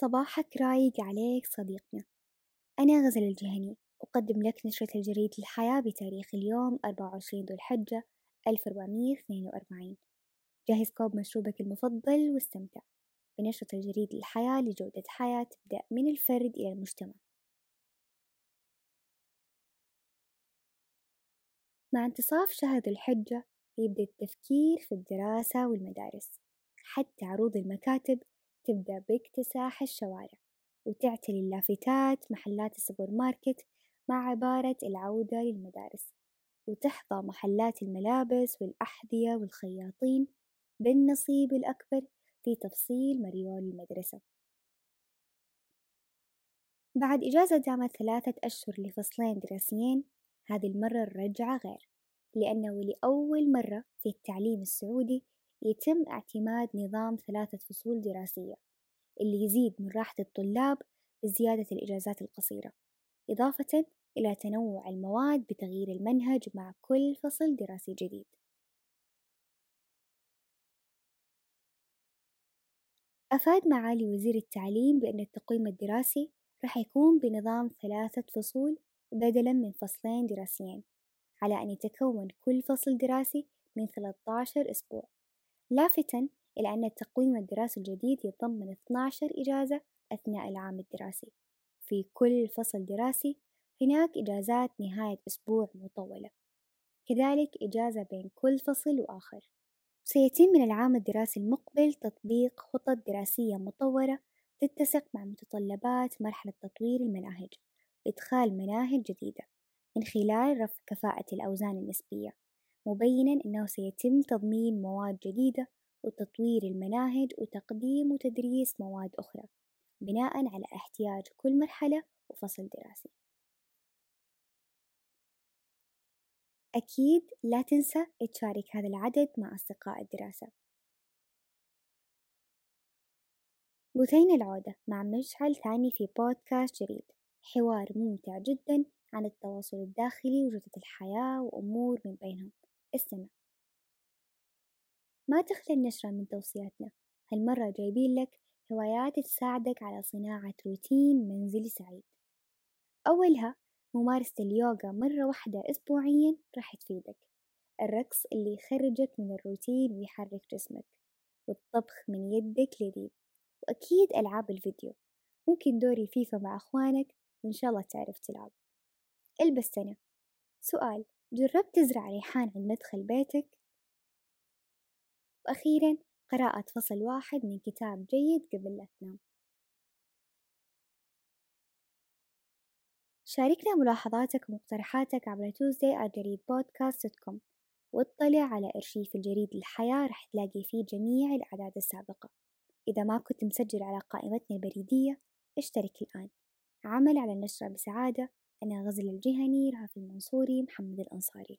صباحك رايق عليك صديقنا. أنا غزل الجهني أقدم لك نشرة الجريد الحياة بتاريخ اليوم 24 ذو الحجة 1442 جهز كوب مشروبك المفضل واستمتع بنشرة الجريد الحياة لجودة حياة تبدأ من الفرد إلى المجتمع. مع انتصاف شهر ذو الحجة يبدأ التفكير في الدراسة والمدارس حتى عروض المكاتب تبدأ باكتساح الشوارع وتعتلي اللافتات محلات السوبر ماركت مع عبارة العودة للمدارس وتحظى محلات الملابس والأحذية والخياطين بالنصيب الأكبر في تفصيل مريول المدرسة. بعد إجازة دامت ثلاثة أشهر لفصلين دراسيين هذه المرة الرجعة غير لأنه لأول مرة في التعليم السعودي يتم اعتماد نظام ثلاثة فصول دراسية اللي يزيد من راحة الطلاب بزيادة الإجازات القصيرة إضافة إلى تنوع المواد بتغيير المنهج مع كل فصل دراسي جديد. أفاد معالي وزير التعليم بأن التقويم الدراسي راح يكون بنظام ثلاثة فصول بدلا من فصلين دراسيين على أن يتكون كل فصل دراسي من 13 أسبوع. لافتا إلى أن التقويم الدراسي الجديد يتضمن 12 إجازة أثناء العام الدراسي. في كل فصل دراسي هناك إجازات نهاية أسبوع مطولة. كذلك إجازة بين كل فصل وآخر. سيتم من العام الدراسي المقبل تطبيق خطط دراسية مطورة تتسق مع متطلبات مرحلة تطوير المناهج وإدخال مناهج جديدة من خلال رفع كفاءة الأوزان النسبية. مبينا أنه سيتم تضمين مواد جديدة وتطوير المناهج وتقديم وتدريس مواد أخرى بناء على احتياج كل مرحلة وفصل دراسي. أكيد لا تنسى تشارك هذا العدد مع أصدقاء الدراسة. بثين العودة مع مشعل ثاني في بودكاست جديد. حوار ممتع جدا عن التواصل الداخلي وجودة الحياة وأمور من بينهم. استمع. ما تخلى النشرة من توصياتنا. هالمرة جايبين لك هوايات تساعدك على صناعة روتين منزلي سعيد. أولها ممارسة اليوغا مرة واحدة أسبوعيا راح تفيدك. الرقص اللي يخرجك من الروتين ويحرك جسمك. والطبخ من يدك لذيذ. وأكيد ألعاب الفيديو. ممكن دوري فيفا مع أخوانك وإن شاء الله تعرف تلعب. البس سنة سؤال. جربت تزرع ريحان عند مدخل بيتك؟ وأخيرا قراءة فصل واحد من كتاب جيد قبل لا تنام. شاركنا ملاحظاتك ومقترحاتك عبر Tuesday جريد podcast dot واطلع على أرشيف الجريد الحياة رح تلاقي فيه جميع الأعداد السابقة. إذا ما كنت مسجل على قائمتنا البريدية اشترك الآن. عمل على النشرة بسعادة. أنا غزل الجهني رهف المنصوري محمد الأنصاري.